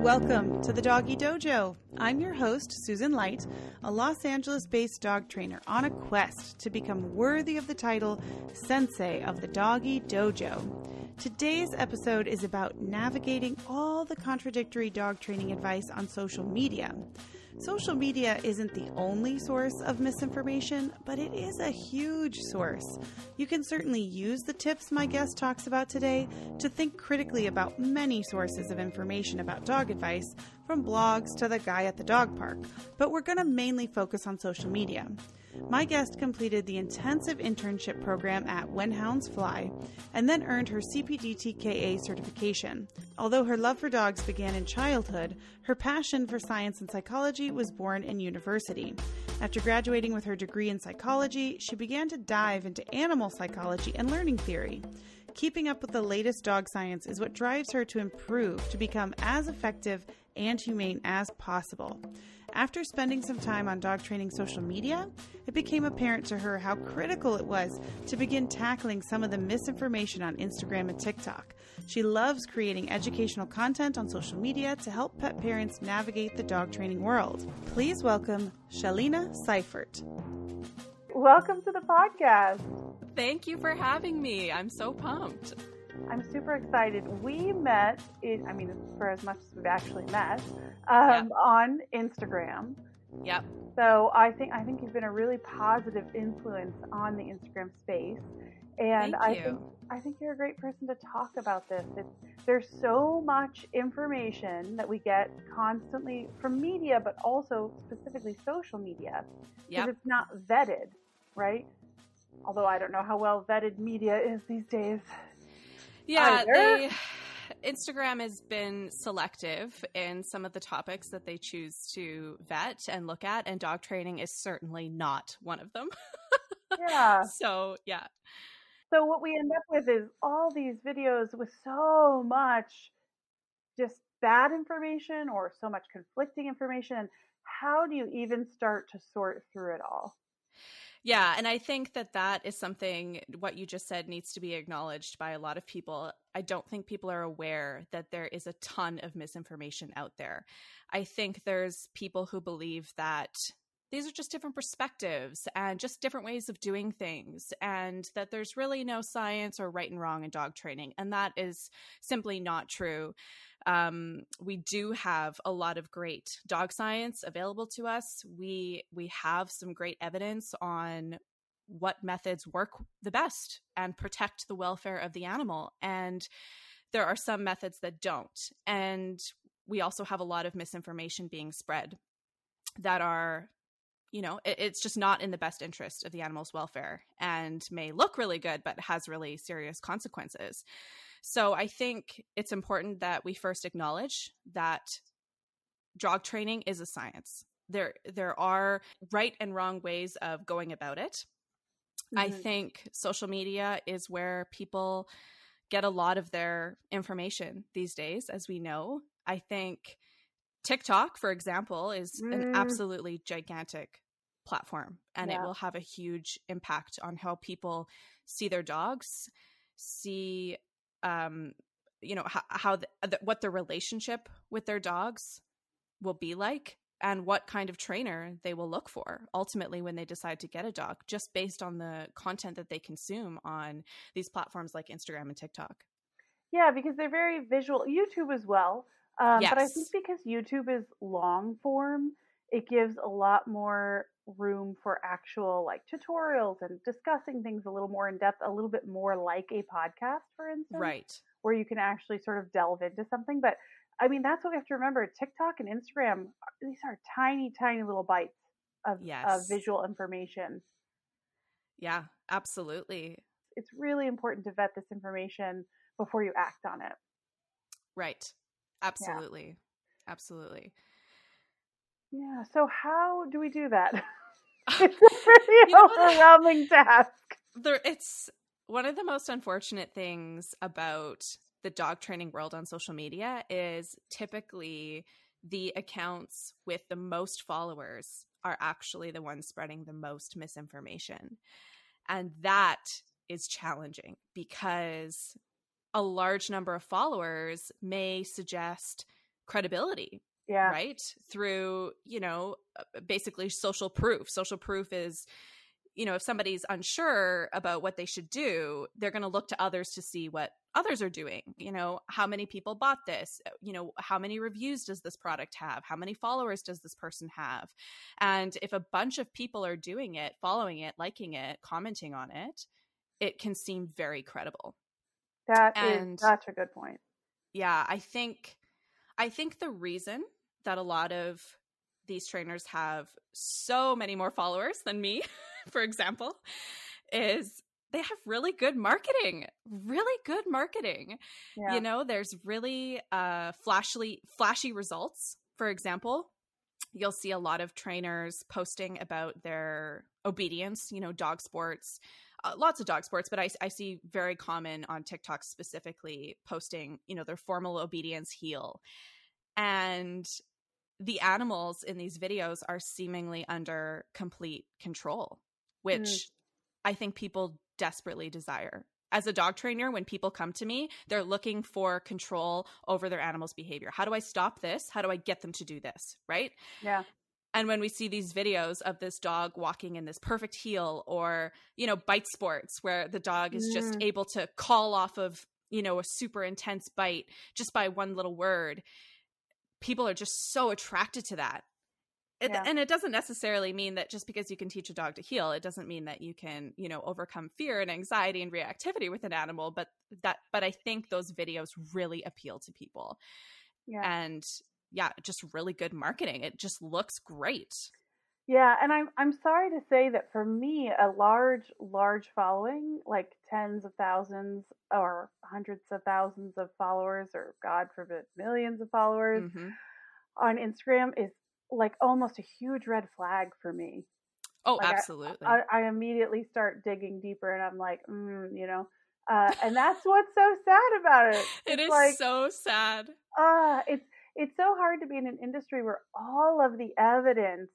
Welcome to the Doggy Dojo. I'm your host, Susan Light, a Los Angeles based dog trainer on a quest to become worthy of the title Sensei of the Doggy Dojo. Today's episode is about navigating all the contradictory dog training advice on social media. Social media isn't the only source of misinformation, but it is a huge source. You can certainly use the tips my guest talks about today to think critically about many sources of information about dog advice, from blogs to the guy at the dog park, but we're going to mainly focus on social media. My guest completed the intensive internship program at When Hounds Fly and then earned her CPDTKA certification. Although her love for dogs began in childhood, her passion for science and psychology was born in university. After graduating with her degree in psychology, she began to dive into animal psychology and learning theory. Keeping up with the latest dog science is what drives her to improve to become as effective and humane as possible. After spending some time on dog training social media, it became apparent to her how critical it was to begin tackling some of the misinformation on Instagram and TikTok. She loves creating educational content on social media to help pet parents navigate the dog training world. Please welcome Shalina Seifert. Welcome to the podcast. Thank you for having me. I'm so pumped. I'm super excited. We met, in, I mean, for as much as we've actually met, um, yep. on Instagram. Yep. So I think I think you've been a really positive influence on the Instagram space, and Thank I you. think I think you're a great person to talk about this. It's, there's so much information that we get constantly from media, but also specifically social media, because yep. it's not vetted, right? Although I don't know how well vetted media is these days. Yeah, they, Instagram has been selective in some of the topics that they choose to vet and look at, and dog training is certainly not one of them. yeah. So, yeah. So, what we end up with is all these videos with so much just bad information or so much conflicting information. How do you even start to sort through it all? Yeah, and I think that that is something what you just said needs to be acknowledged by a lot of people. I don't think people are aware that there is a ton of misinformation out there. I think there's people who believe that these are just different perspectives and just different ways of doing things, and that there's really no science or right and wrong in dog training. And that is simply not true. Um, we do have a lot of great dog science available to us. We we have some great evidence on what methods work the best and protect the welfare of the animal. And there are some methods that don't. And we also have a lot of misinformation being spread that are you know it, it's just not in the best interest of the animal's welfare and may look really good but has really serious consequences so I think it's important that we first acknowledge that dog training is a science. There there are right and wrong ways of going about it. Mm-hmm. I think social media is where people get a lot of their information these days as we know. I think TikTok, for example, is mm. an absolutely gigantic platform and yeah. it will have a huge impact on how people see their dogs, see um, you know, how, how the, the, what the relationship with their dogs will be like and what kind of trainer they will look for ultimately when they decide to get a dog just based on the content that they consume on these platforms like Instagram and TikTok. Yeah, because they're very visual. YouTube as well. Um, yes. But I think because YouTube is long form, it gives a lot more room for actual like tutorials and discussing things a little more in depth, a little bit more like a podcast, for instance. Right. Where you can actually sort of delve into something. But I mean, that's what we have to remember. TikTok and Instagram, uh, these are tiny, tiny little bites of, yes. of visual information. Yeah, absolutely. It's really important to vet this information before you act on it. Right. Absolutely. Yeah. Absolutely. Yeah. So how do we do that? it's a pretty overwhelming task. There, it's one of the most unfortunate things about the dog training world on social media is typically the accounts with the most followers are actually the ones spreading the most misinformation. And that is challenging because a large number of followers may suggest credibility yeah. right? Through you know uh, basically social proof. Social proof is you know if somebody's unsure about what they should do they're going to look to others to see what others are doing. You know how many people bought this? Uh, you know how many reviews does this product have? How many followers does this person have? And if a bunch of people are doing it following it liking it commenting on it it can seem very credible. That and, is such a good point. Yeah i think i think the reason that a lot of these trainers have so many more followers than me for example, is they have really good marketing, really good marketing. Yeah. You know, there's really uh, flashy, flashy results. For example, you'll see a lot of trainers posting about their obedience, you know, dog sports, uh, lots of dog sports, but I, I see very common on TikTok specifically posting, you know, their formal obedience heel. And the animals in these videos are seemingly under complete control which mm. I think people desperately desire. As a dog trainer, when people come to me, they're looking for control over their animal's behavior. How do I stop this? How do I get them to do this? Right? Yeah. And when we see these videos of this dog walking in this perfect heel or, you know, bite sports where the dog is mm. just able to call off of, you know, a super intense bite just by one little word, people are just so attracted to that. It, yeah. and it doesn't necessarily mean that just because you can teach a dog to heel, it doesn't mean that you can you know overcome fear and anxiety and reactivity with an animal but that but i think those videos really appeal to people yeah and yeah just really good marketing it just looks great yeah and i'm i'm sorry to say that for me a large large following like tens of thousands or hundreds of thousands of followers or god forbid millions of followers mm-hmm. on instagram is like almost a huge red flag for me. Oh, like absolutely. I, I, I, immediately start digging deeper and I'm like, mm, you know, uh, and that's what's so sad about it. It's it is like, so sad. Uh, it's, it's so hard to be in an industry where all of the evidence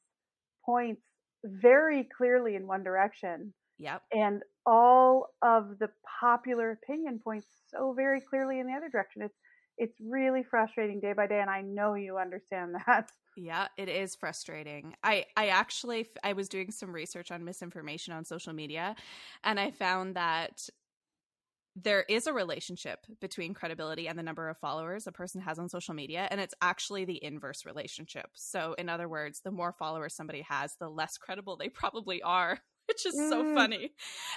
points very clearly in one direction. Yep. And all of the popular opinion points so very clearly in the other direction. It's, it's really frustrating day by day and i know you understand that yeah it is frustrating i i actually i was doing some research on misinformation on social media and i found that there is a relationship between credibility and the number of followers a person has on social media and it's actually the inverse relationship. So in other words the more followers somebody has the less credible they probably are which is mm. so funny.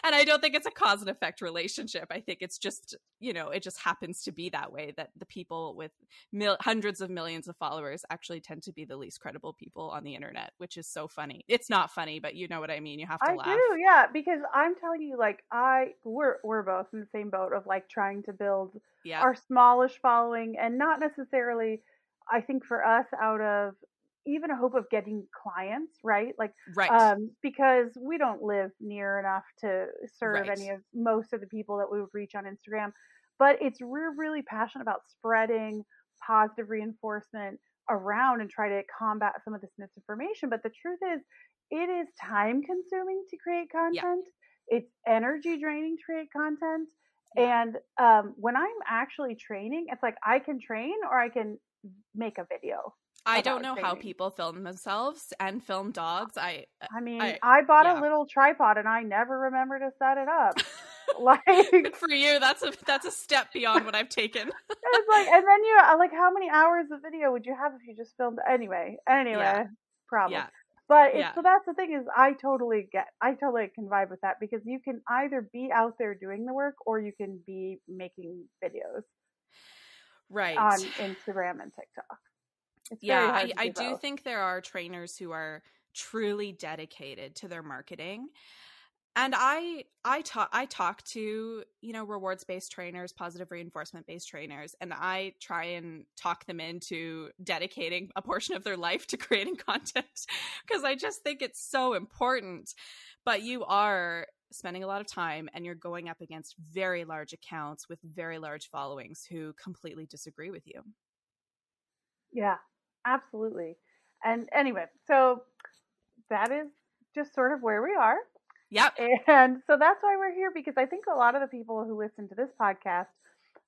And I don't think it's a cause and effect relationship. I think it's just, you know, it just happens to be that way that the people with mil- hundreds of millions of followers actually tend to be the least credible people on the internet, which is so funny. It's not funny, but you know what I mean. You have to I laugh. do, yeah, because I'm telling you like I we're we're both in the same boat of like trying to build yeah. our smallish following and not necessarily I think for us out of even a hope of getting clients, right? Like, right. Um, because we don't live near enough to serve right. any of most of the people that we would reach on Instagram. But it's we're really passionate about spreading positive reinforcement around and try to combat some of this misinformation. But the truth is, it is time consuming to create content. Yeah. It's energy draining to create content. Yeah. And um, when I'm actually training, it's like I can train or I can make a video I don't know how people film themselves and film dogs. I I mean, I, I bought yeah. a little tripod and I never remember to set it up. like for you, that's a that's a step beyond what I've taken. it's like, and then you uh, like, how many hours of video would you have if you just filmed? Anyway, anyway, yeah. problem. Yeah. But yeah. so that's the thing is, I totally get, I totally can vibe with that because you can either be out there doing the work or you can be making videos, right, on Instagram and TikTok. Yeah, I, I do think there are trainers who are truly dedicated to their marketing. And I I talk I talk to, you know, rewards based trainers, positive reinforcement based trainers, and I try and talk them into dedicating a portion of their life to creating content because I just think it's so important. But you are spending a lot of time and you're going up against very large accounts with very large followings who completely disagree with you. Yeah, Absolutely. And anyway, so that is just sort of where we are. Yep. And so that's why we're here because I think a lot of the people who listen to this podcast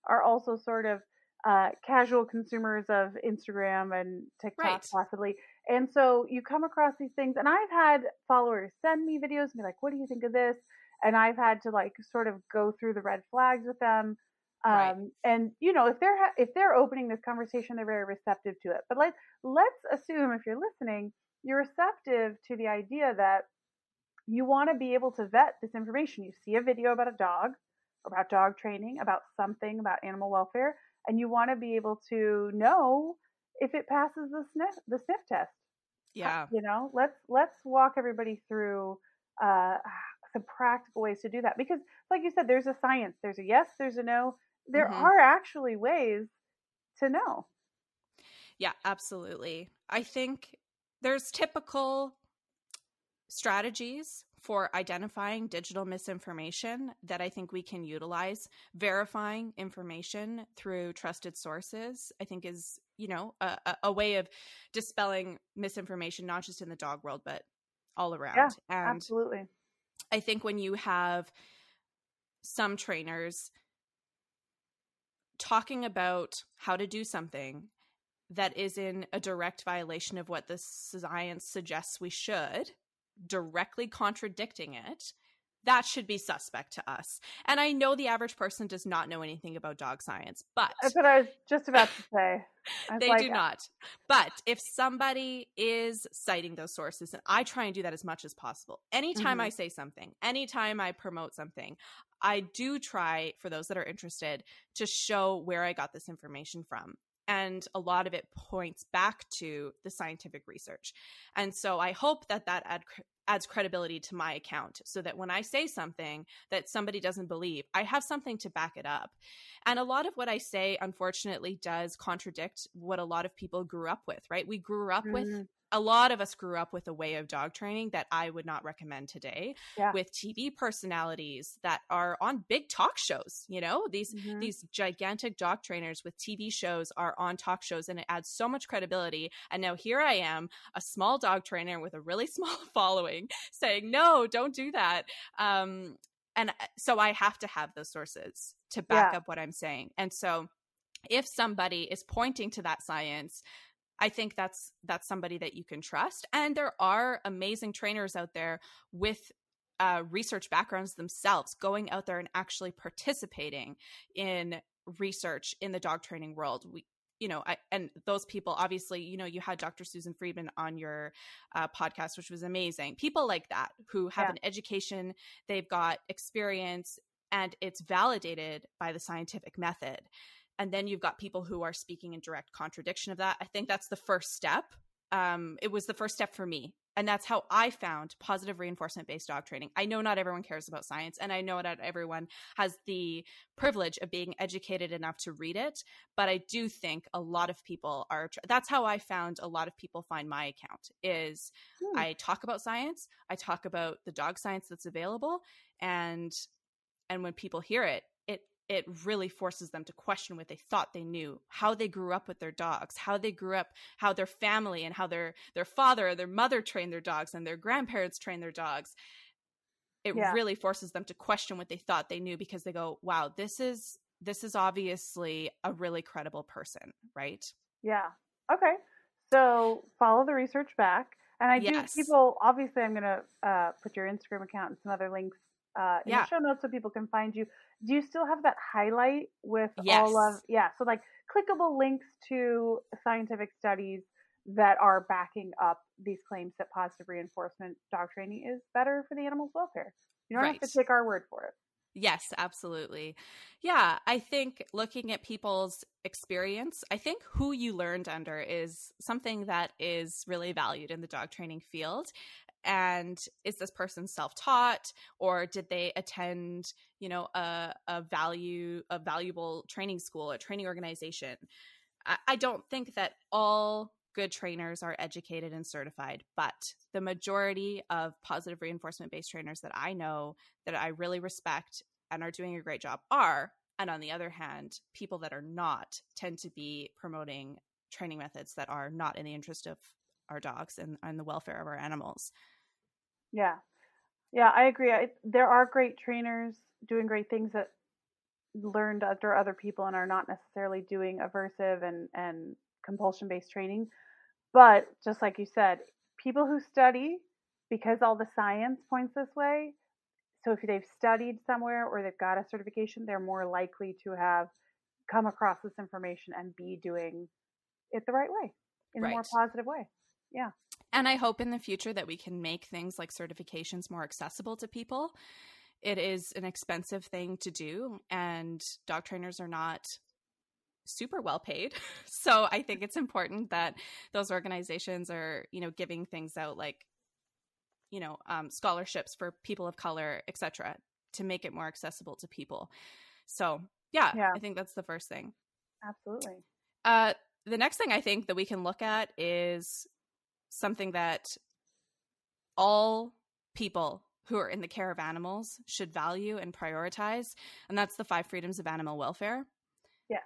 are also sort of uh, casual consumers of Instagram and TikTok, right. possibly. And so you come across these things, and I've had followers send me videos and be like, "What do you think of this?" And I've had to like sort of go through the red flags with them. Um, right. And you know, if they're ha- if they're opening this conversation, they're very receptive to it. But let's let's assume if you're listening, you're receptive to the idea that you want to be able to vet this information. You see a video about a dog, about dog training, about something about animal welfare, and you want to be able to know if it passes the sniff the sniff test. Yeah. You know, let's let's walk everybody through uh, some practical ways to do that because, like you said, there's a science. There's a yes. There's a no. There mm-hmm. are actually ways to know. Yeah, absolutely. I think there's typical strategies for identifying digital misinformation that I think we can utilize. Verifying information through trusted sources, I think, is you know a, a way of dispelling misinformation, not just in the dog world, but all around. Yeah, and absolutely. I think when you have some trainers talking about how to do something that is in a direct violation of what the science suggests we should, directly contradicting it, that should be suspect to us. And I know the average person does not know anything about dog science, but that's what I was just about to say. they like, do not. But if somebody is citing those sources, and I try and do that as much as possible, anytime mm-hmm. I say something, anytime I promote something, I do try for those that are interested to show where I got this information from and a lot of it points back to the scientific research. And so i hope that that add, adds credibility to my account so that when i say something that somebody doesn't believe i have something to back it up. And a lot of what i say unfortunately does contradict what a lot of people grew up with right? We grew up mm-hmm. with a lot of us grew up with a way of dog training that I would not recommend today yeah. with TV personalities that are on big talk shows, you know? These mm-hmm. these gigantic dog trainers with TV shows are on talk shows and it adds so much credibility. And now here I am, a small dog trainer with a really small following saying, "No, don't do that." Um and uh, so I have to have those sources to back yeah. up what I'm saying. And so if somebody is pointing to that science I think that's that's somebody that you can trust. And there are amazing trainers out there with uh, research backgrounds themselves, going out there and actually participating in research in the dog training world. We you know, I, and those people, obviously, you know, you had Dr. Susan Friedman on your uh, podcast, which was amazing. People like that who have yeah. an education, they've got experience, and it's validated by the scientific method and then you've got people who are speaking in direct contradiction of that. I think that's the first step. Um, it was the first step for me. And that's how i found positive reinforcement based dog training. I know not everyone cares about science and i know not everyone has the privilege of being educated enough to read it but i do think a lot of people are that's how i found a lot of people find my account is hmm. i talk about science i talk about the dog science that's available and and when people hear it it really forces them to question what they thought they knew how they grew up with their dogs how they grew up how their family and how their their father or their mother trained their dogs and their grandparents trained their dogs it yeah. really forces them to question what they thought they knew because they go wow this is this is obviously a really credible person right yeah okay so follow the research back and i yes. do people obviously i'm going to uh, put your instagram account and some other links uh, in yeah. the show notes so people can find you do you still have that highlight with yes. all of yeah so like clickable links to scientific studies that are backing up these claims that positive reinforcement dog training is better for the animal's welfare you don't right. have to take our word for it Yes, absolutely. Yeah, I think looking at people's experience, I think who you learned under is something that is really valued in the dog training field and is this person self-taught or did they attend you know a, a value a valuable training school a training organization? I, I don't think that all good trainers are educated and certified but the majority of positive reinforcement based trainers that i know that i really respect and are doing a great job are and on the other hand people that are not tend to be promoting training methods that are not in the interest of our dogs and, and the welfare of our animals yeah. Yeah, I agree. I, there are great trainers doing great things that learned under other people and are not necessarily doing aversive and, and compulsion based training. But just like you said, people who study because all the science points this way. So if they've studied somewhere or they've got a certification, they're more likely to have come across this information and be doing it the right way in right. a more positive way. Yeah. And I hope in the future that we can make things like certifications more accessible to people. It is an expensive thing to do, and dog trainers are not super well paid. So I think it's important that those organizations are, you know, giving things out like, you know, um, scholarships for people of color, etc., to make it more accessible to people. So yeah, yeah, I think that's the first thing. Absolutely. Uh, the next thing I think that we can look at is something that all people who are in the care of animals should value and prioritize, and that's the five freedoms of animal welfare. Yeah.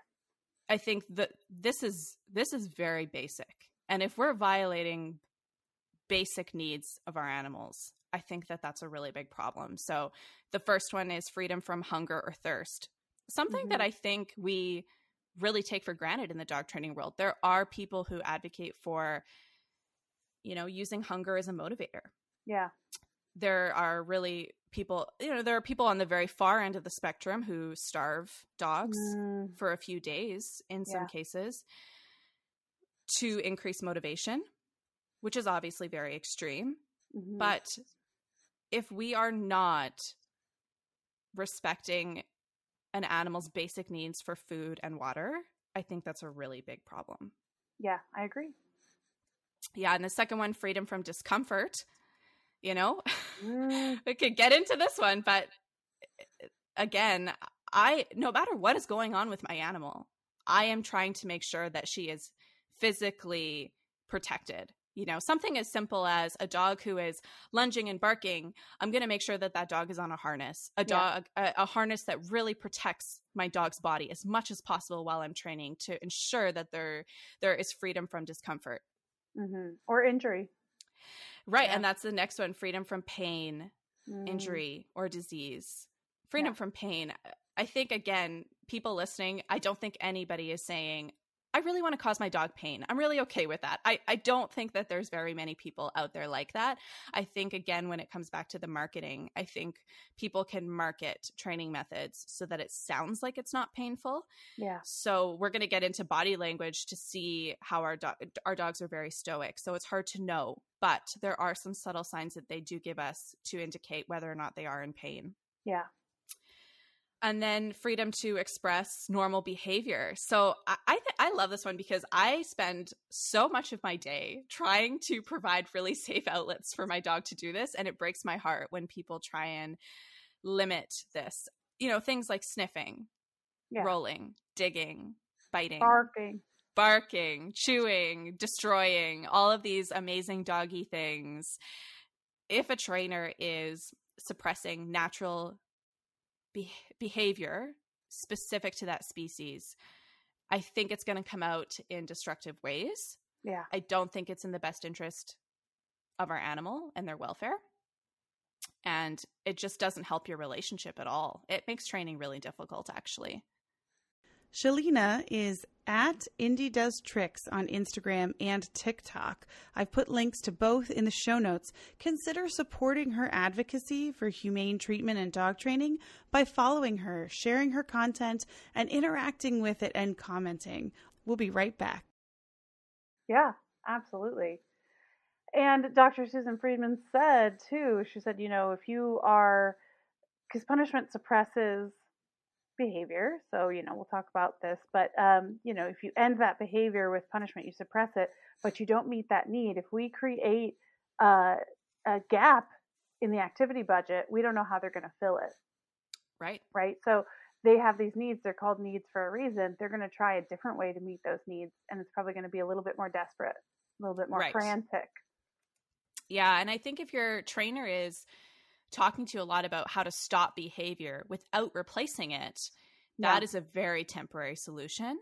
I think that this is this is very basic. And if we're violating basic needs of our animals, I think that that's a really big problem. So the first one is freedom from hunger or thirst. Something mm-hmm. that I think we really take for granted in the dog training world. There are people who advocate for you know, using hunger as a motivator. Yeah. There are really people, you know, there are people on the very far end of the spectrum who starve dogs mm. for a few days in some cases to increase motivation, which is obviously very extreme. Mm-hmm. But if we are not respecting an animal's basic needs for food and water, I think that's a really big problem. Yeah, I agree. Yeah, and the second one, freedom from discomfort. You know, mm. we could get into this one, but eh, again, I no matter what is going on with my animal, I am trying to make sure that she is physically protected. You know, something as simple as a dog who is lunging and barking, I'm going to make sure that that dog is on a harness, a dog, yeah. a, a, harness that really protects my dog's body as much as possible while I'm training to ensure that there there is freedom from discomfort mm-hmm. or injury. Right. Yeah. And that's the next one freedom from pain, mm. injury, or disease. Freedom yeah. from pain. I think, again, people listening, I don't think anybody is saying, I really want to cause my dog pain. I'm really okay with that. I, I don't think that there's very many people out there like that. I think, again, when it comes back to the marketing, I think people can market training methods so that it sounds like it's not painful. Yeah. So we're going to get into body language to see how our, our dogs are very stoic. So it's hard to know, but there are some subtle signs that they do give us to indicate whether or not they are in pain. Yeah and then freedom to express normal behavior. So I I, th- I, love this one because I spend so much of my day trying to provide really safe outlets for my dog to do this, and it breaks my heart when people try and limit this. You know, things like sniffing, yeah. rolling, digging, biting, barking, barking, chewing, destroying, all of these amazing doggy things. If a trainer is suppressing natural be- behavior specific to that species, I think it's going to come out in destructive ways. Yeah. I don't think it's in the best interest of our animal and their welfare. And it just doesn't help your relationship at all. It makes training really difficult, actually. Shalina is at Indie Does Tricks on Instagram and TikTok. I've put links to both in the show notes. Consider supporting her advocacy for humane treatment and dog training by following her, sharing her content, and interacting with it and commenting. We'll be right back. Yeah, absolutely. And Dr. Susan Friedman said, too, she said, you know, if you are, because punishment suppresses behavior. So, you know, we'll talk about this, but, um, you know, if you end that behavior with punishment, you suppress it, but you don't meet that need. If we create uh, a gap in the activity budget, we don't know how they're going to fill it. Right. Right. So they have these needs. They're called needs for a reason. They're going to try a different way to meet those needs. And it's probably going to be a little bit more desperate, a little bit more right. frantic. Yeah. And I think if your trainer is, talking to you a lot about how to stop behavior without replacing it, yeah. that is a very temporary solution.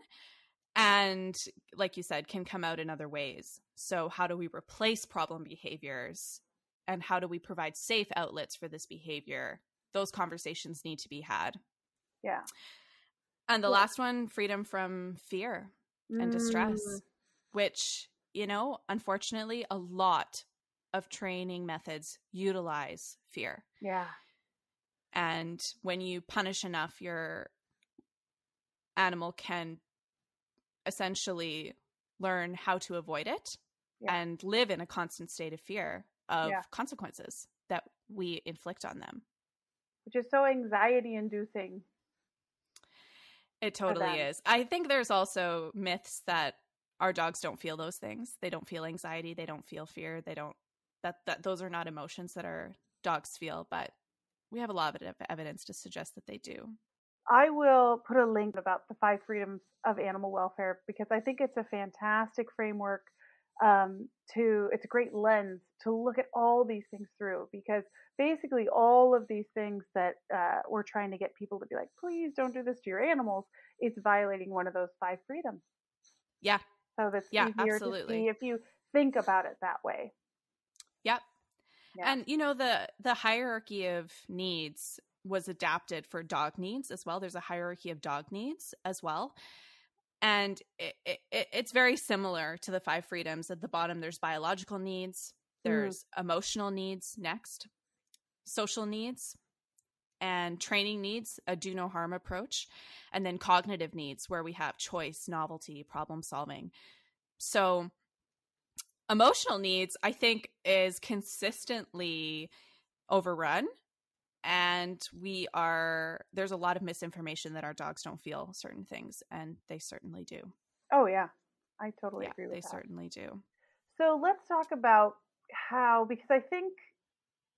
And like you said, can come out in other ways. So, how do we replace problem behaviors? And how do we provide safe outlets for this behavior? Those conversations need to be had. Yeah. And the yeah. last one, freedom from fear and distress, mm. which, you know, unfortunately, a lot of training methods utilize fear. Yeah. And when you punish enough, your animal can essentially learn how to avoid it yeah. and live in a constant state of fear of yeah. consequences that we inflict on them. Which is so anxiety inducing. It totally is. I think there's also myths that our dogs don't feel those things. They don't feel anxiety, they don't feel fear, they don't that that those are not emotions that our dogs feel, but we have a lot of evidence to suggest that they do. I will put a link about the five freedoms of animal welfare because I think it's a fantastic framework um, to, it's a great lens to look at all these things through because basically all of these things that uh, we're trying to get people to be like, please don't do this to your animals, it's violating one of those five freedoms. Yeah. So that's yeah, easier absolutely. to see if you think about it that way. Yep. Yeah. And you know the the hierarchy of needs was adapted for dog needs as well. There's a hierarchy of dog needs as well. And it, it, it's very similar to the five freedoms. At the bottom, there's biological needs, mm. there's mm. emotional needs next, social needs, and training needs, a do no harm approach, and then cognitive needs, where we have choice, novelty, problem solving. So, emotional needs, I think, is consistently overrun and we are there's a lot of misinformation that our dogs don't feel certain things and they certainly do. Oh yeah. I totally yeah, agree with they that. certainly do. So let's talk about how because i think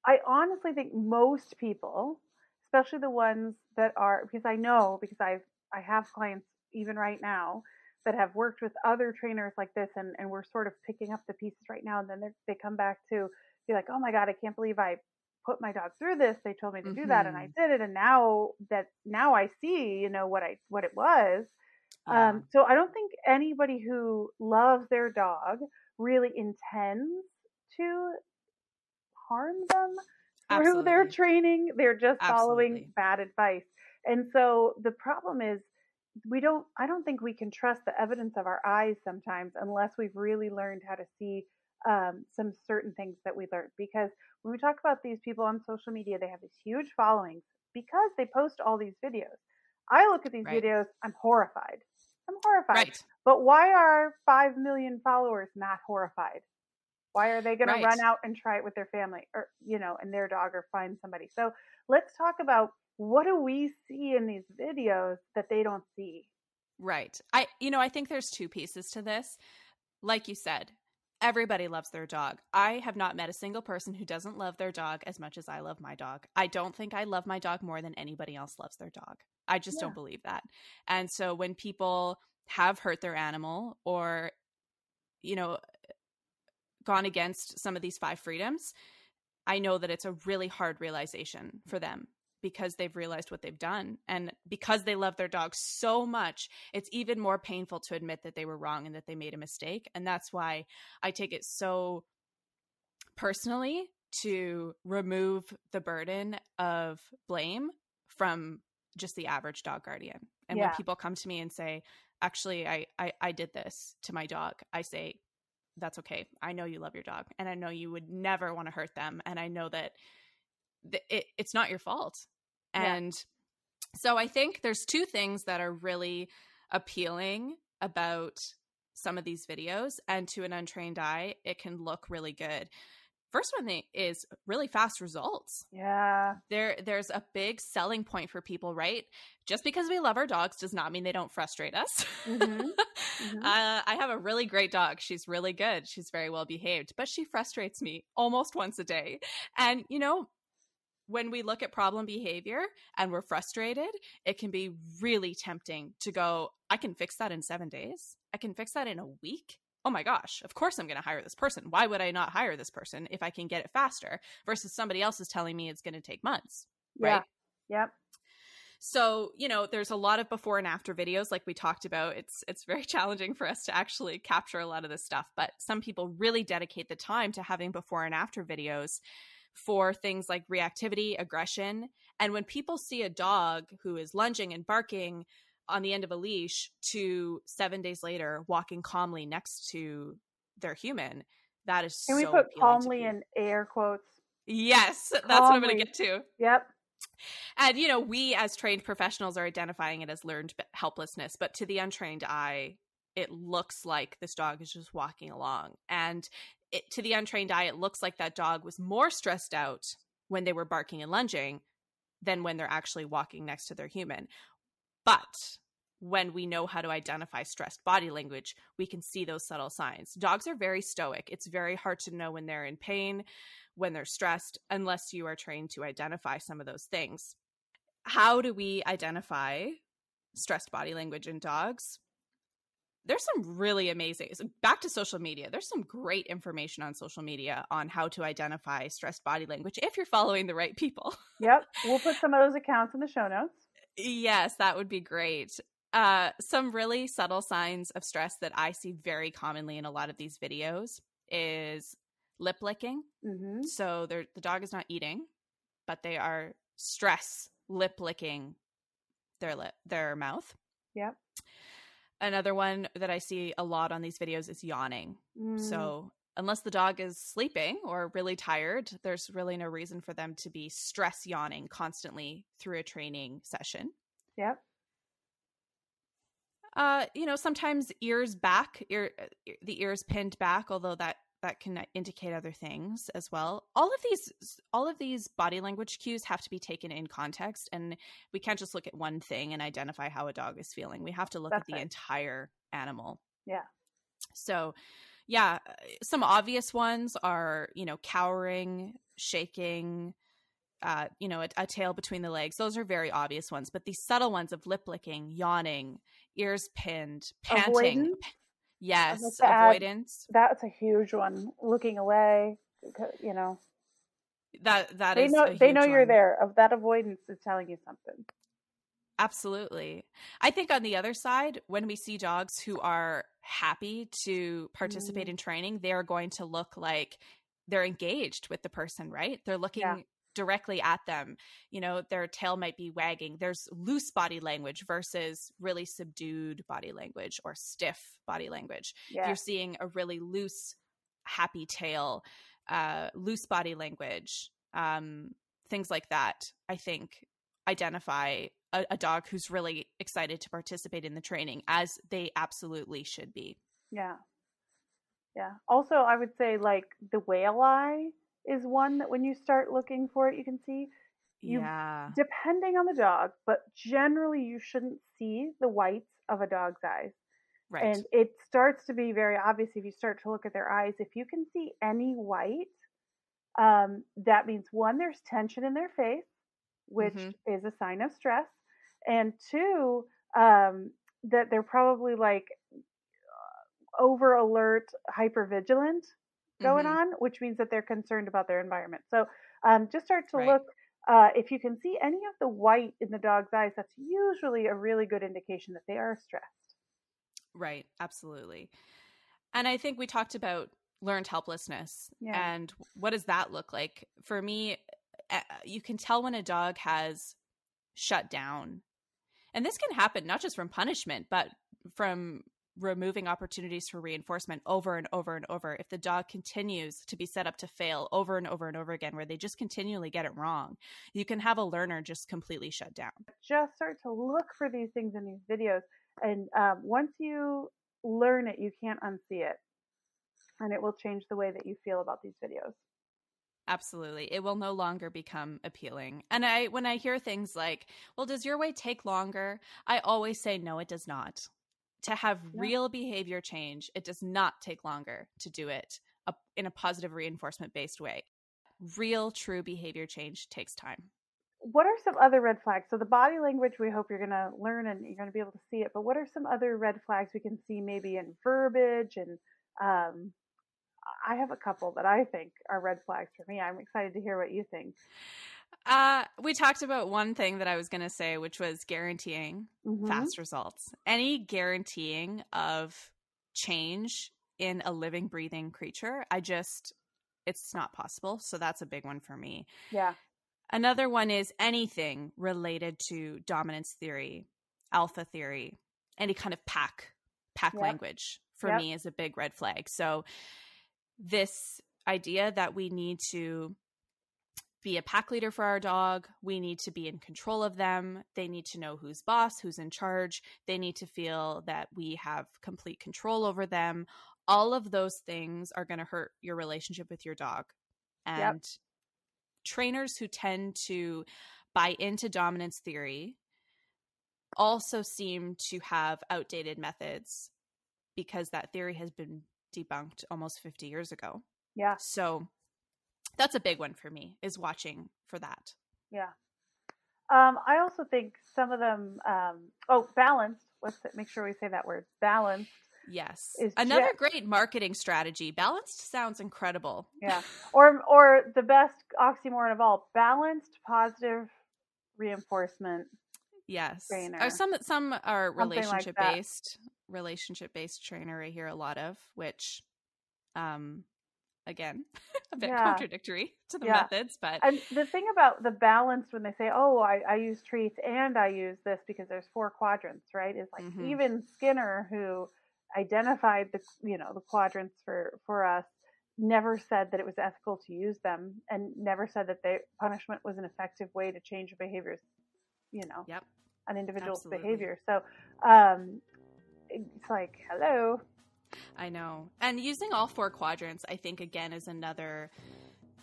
i honestly think most people especially the ones that are because i know because i've i have clients even right now that have worked with other trainers like this and, and we're sort of picking up the pieces right now and then they come back to be like oh my god i can't believe i put my dog through this. They told me to mm-hmm. do that and I mm-hmm. did it. And now that now I see, you know, what I what it was. Yeah. Um, so I don't think anybody who loves their dog really intends to harm them through Absolutely. their training. They're just Absolutely. following bad advice. And so the problem is we don't I don't think we can trust the evidence of our eyes sometimes unless we've really learned how to see um, some certain things that we learned because when we talk about these people on social media, they have these huge followings because they post all these videos. I look at these right. videos, I'm horrified. I'm horrified. Right. But why are 5 million followers not horrified? Why are they going right. to run out and try it with their family or, you know, and their dog or find somebody? So let's talk about what do we see in these videos that they don't see? Right. I, you know, I think there's two pieces to this. Like you said, Everybody loves their dog. I have not met a single person who doesn't love their dog as much as I love my dog. I don't think I love my dog more than anybody else loves their dog. I just yeah. don't believe that. And so when people have hurt their animal or, you know, gone against some of these five freedoms, I know that it's a really hard realization for them because they've realized what they've done. And because they love their dog so much, it's even more painful to admit that they were wrong and that they made a mistake. And that's why I take it so personally to remove the burden of blame from just the average dog guardian. And yeah. when people come to me and say, actually, I, I, I did this to my dog, I say, that's okay. I know you love your dog and I know you would never want to hurt them. And I know that it, it's not your fault. And yeah. so I think there's two things that are really appealing about some of these videos and to an untrained eye it can look really good. First one is really fast results. Yeah. There there's a big selling point for people right? Just because we love our dogs does not mean they don't frustrate us. Mm-hmm. Mm-hmm. Uh, i have a really great dog. She's really good. She's very well behaved but she frustrates me almost once a day. And you know when we look at problem behavior and we're frustrated, it can be really tempting to go, I can fix that in seven days. I can fix that in a week. Oh my gosh, of course I'm going to hire this person. Why would I not hire this person if I can get it faster versus somebody else is telling me it's going to take months? Right. Yeah. Yep. So, you know, there's a lot of before and after videos like we talked about. It's it's very challenging for us to actually capture a lot of this stuff, but some people really dedicate the time to having before and after videos for things like reactivity, aggression. And when people see a dog who is lunging and barking, on the end of a leash to seven days later walking calmly next to their human. That is Can so we put calmly in air quotes? Yes, that's what I'm going to get to. Yep. And you know, we as trained professionals are identifying it as learned helplessness, but to the untrained eye, it looks like this dog is just walking along. And it, to the untrained eye, it looks like that dog was more stressed out when they were barking and lunging than when they're actually walking next to their human. But when we know how to identify stressed body language, we can see those subtle signs. Dogs are very stoic. It's very hard to know when they're in pain, when they're stressed, unless you are trained to identify some of those things. How do we identify stressed body language in dogs? There's some really amazing, back to social media. There's some great information on social media on how to identify stressed body language if you're following the right people. Yep. We'll put some of those accounts in the show notes. Yes, that would be great. Uh, some really subtle signs of stress that I see very commonly in a lot of these videos is lip licking. hmm So the dog is not eating, but they are stress lip licking their lip, their mouth. Yep. Another one that I see a lot on these videos is yawning. Mm, So unless the dog is sleeping or really tired, there's really no reason for them to be stress yawning constantly through a training session. Yep. Uh, you know, sometimes ears back, ear the ears pinned back, although that that can indicate other things as well. All of these all of these body language cues have to be taken in context and we can't just look at one thing and identify how a dog is feeling. We have to look That's at the right. entire animal. Yeah. So, yeah, some obvious ones are, you know, cowering, shaking, uh, you know, a, a tail between the legs. Those are very obvious ones. But these subtle ones of lip licking, yawning, ears pinned, panting. Yes, like to add- avoidance. That's a huge one. Looking away, you know. That that they is know they know you're there. Of that avoidance is telling you something. Absolutely. I think on the other side, when we see dogs who are happy to participate Mm. in training, they are going to look like they're engaged with the person, right? They're looking directly at them. You know, their tail might be wagging. There's loose body language versus really subdued body language or stiff body language. If you're seeing a really loose, happy tail, uh, loose body language, um, things like that, I think identify a, a dog who's really excited to participate in the training, as they absolutely should be. Yeah. Yeah. Also, I would say like the whale eye is one that when you start looking for it, you can see, You- yeah. depending on the dog, but generally you shouldn't see the whites of a dog's eyes. Right. And it starts to be very obvious if you start to look at their eyes. If you can see any white, um, that means one, there's tension in their face, which Mhm. is a sign of stress, and two, um, that they're probably like over alert, hyper vigilant going Mhm. on, which means that they're concerned about their environment. So um, just start to Right. look. Uh, if you can see any of the white in the dog's eyes, that's usually a really good indication that they are stressed. Right, absolutely. And I think we talked about learned helplessness Yeah. and what does that look like? For me, uh, you can tell when a dog has shut down. And this can happen not just from punishment, but from removing opportunities for reinforcement over and over and over. If the dog continues to be set up to fail over and over and over again, where they just continually get it wrong, you can have a learner just completely shut down. Just start to look for these things in these videos, and um, once you learn it, you can't unsee it, and it will change the way that you feel about these videos. Absolutely. It will no longer become appealing. And I when I hear things like, "Well, does your way take longer?" I always say no, it does not. To have Yeah. real behavior change, it does not take longer to do it a- in a positive reinforcement based way. Real true behavior change takes time. What are some other red flags? So the body language, we hope you're going to learn and you're going to be able to see it. But what are some other red flags we can see maybe in verbiage and um, I have a couple that I think are red flags for me. I'm excited to hear what you think. Uh, we talked about one thing that I was going to say, which was guaranteeing Mhm. fast results. Any guaranteeing of change in a living, breathing creature, I just, it's not possible. So that's a big one for me. Yeah. Another one is anything related to dominance theory alpha theory, any kind of pack pack Yep. language for Yep. me is a big red flag. So this idea that we need to be a pack leader for our dog, we need to be in control of them, they need to know who's boss, who's in charge, they need to feel that we have complete control over them. All of those things are going to hurt your relationship with your dog. Yep. And trainers who tend to buy into dominance theory also seem to have outdated methods because that theory has been debunked almost 50 years ago. Yeah. So that's a big one for me is watching for that. Yeah. Um, I also think some of them. Um, oh, balanced. Let's make sure we say that word. Balanced. Yes. Is Another great marketing strategy. Balanced sounds incredible. Yeah. or or the best oxymoron of all: balanced positive reinforcement. Yes. Trainer. Uh, some that some are Something like relationship based relationship based trainer I hear a lot of, which um again, a bit Yeah. contradictory to the Yeah. methods, but And the thing about the balance when they say, "Oh, I, I use treats and I use this because there's four quadrants," right? Is like Mhm. even Skinner, who identified the you know the quadrants for for us, never said that it was ethical to use them, and never said that they punishment was an effective way to change behaviors. You know, Yep. an individual's Absolutely. behavior. So, um, it's like, hello, I know. And using all four quadrants, I think, again, is another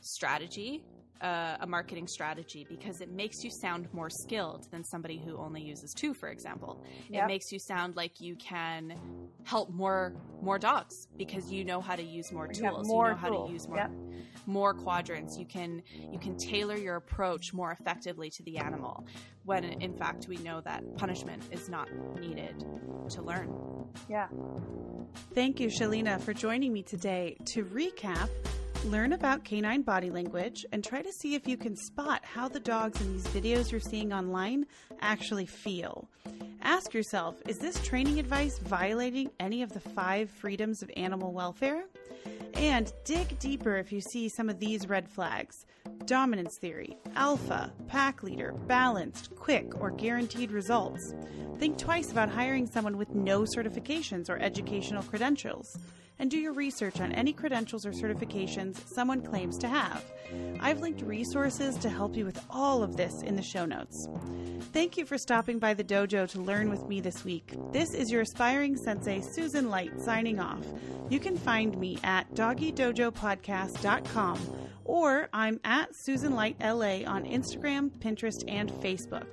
strategy, uh, a marketing strategy, because it makes you sound more skilled than somebody who only uses two, for example. It makes you sound like you can help more more dogs because you know how to use more You tools. more you know how tools. to use more Yep. more quadrants. You can you can tailor your approach more effectively to the animal. When in fact we know that punishment is not needed to learn. yeah, Thank you, Shalina, for joining me today. To recap, learn about canine body language and try to see if you can spot how the dogs in these videos you're seeing online actually feel. Ask yourself is this training advice violating any of the five freedoms of animal welfare? And dig deeper if you see some of these red flags dominance theory, alpha, pack leader, balanced, quick, or guaranteed results. Think twice about hiring someone with no certifications or educational credentials. And do your research on any credentials or certifications someone claims to have. I've linked resources to help you with all of this in the show notes. Thank you for stopping by the dojo to learn with me this week. This is your aspiring sensei, Susan Light, signing off. You can find me at doggydojopodcast.com or I'm at Susan Light LA on Instagram, Pinterest, and Facebook.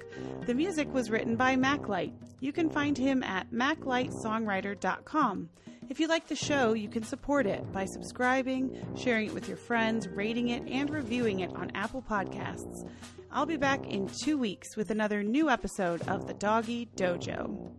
The music was written by Mac Light. You can find him at maclightsongwriter.com. If you like the show, you can support it by subscribing, sharing it with your friends, rating it, and reviewing it on Apple Podcasts. I'll be back in two weeks with another new episode of The Doggy Dojo.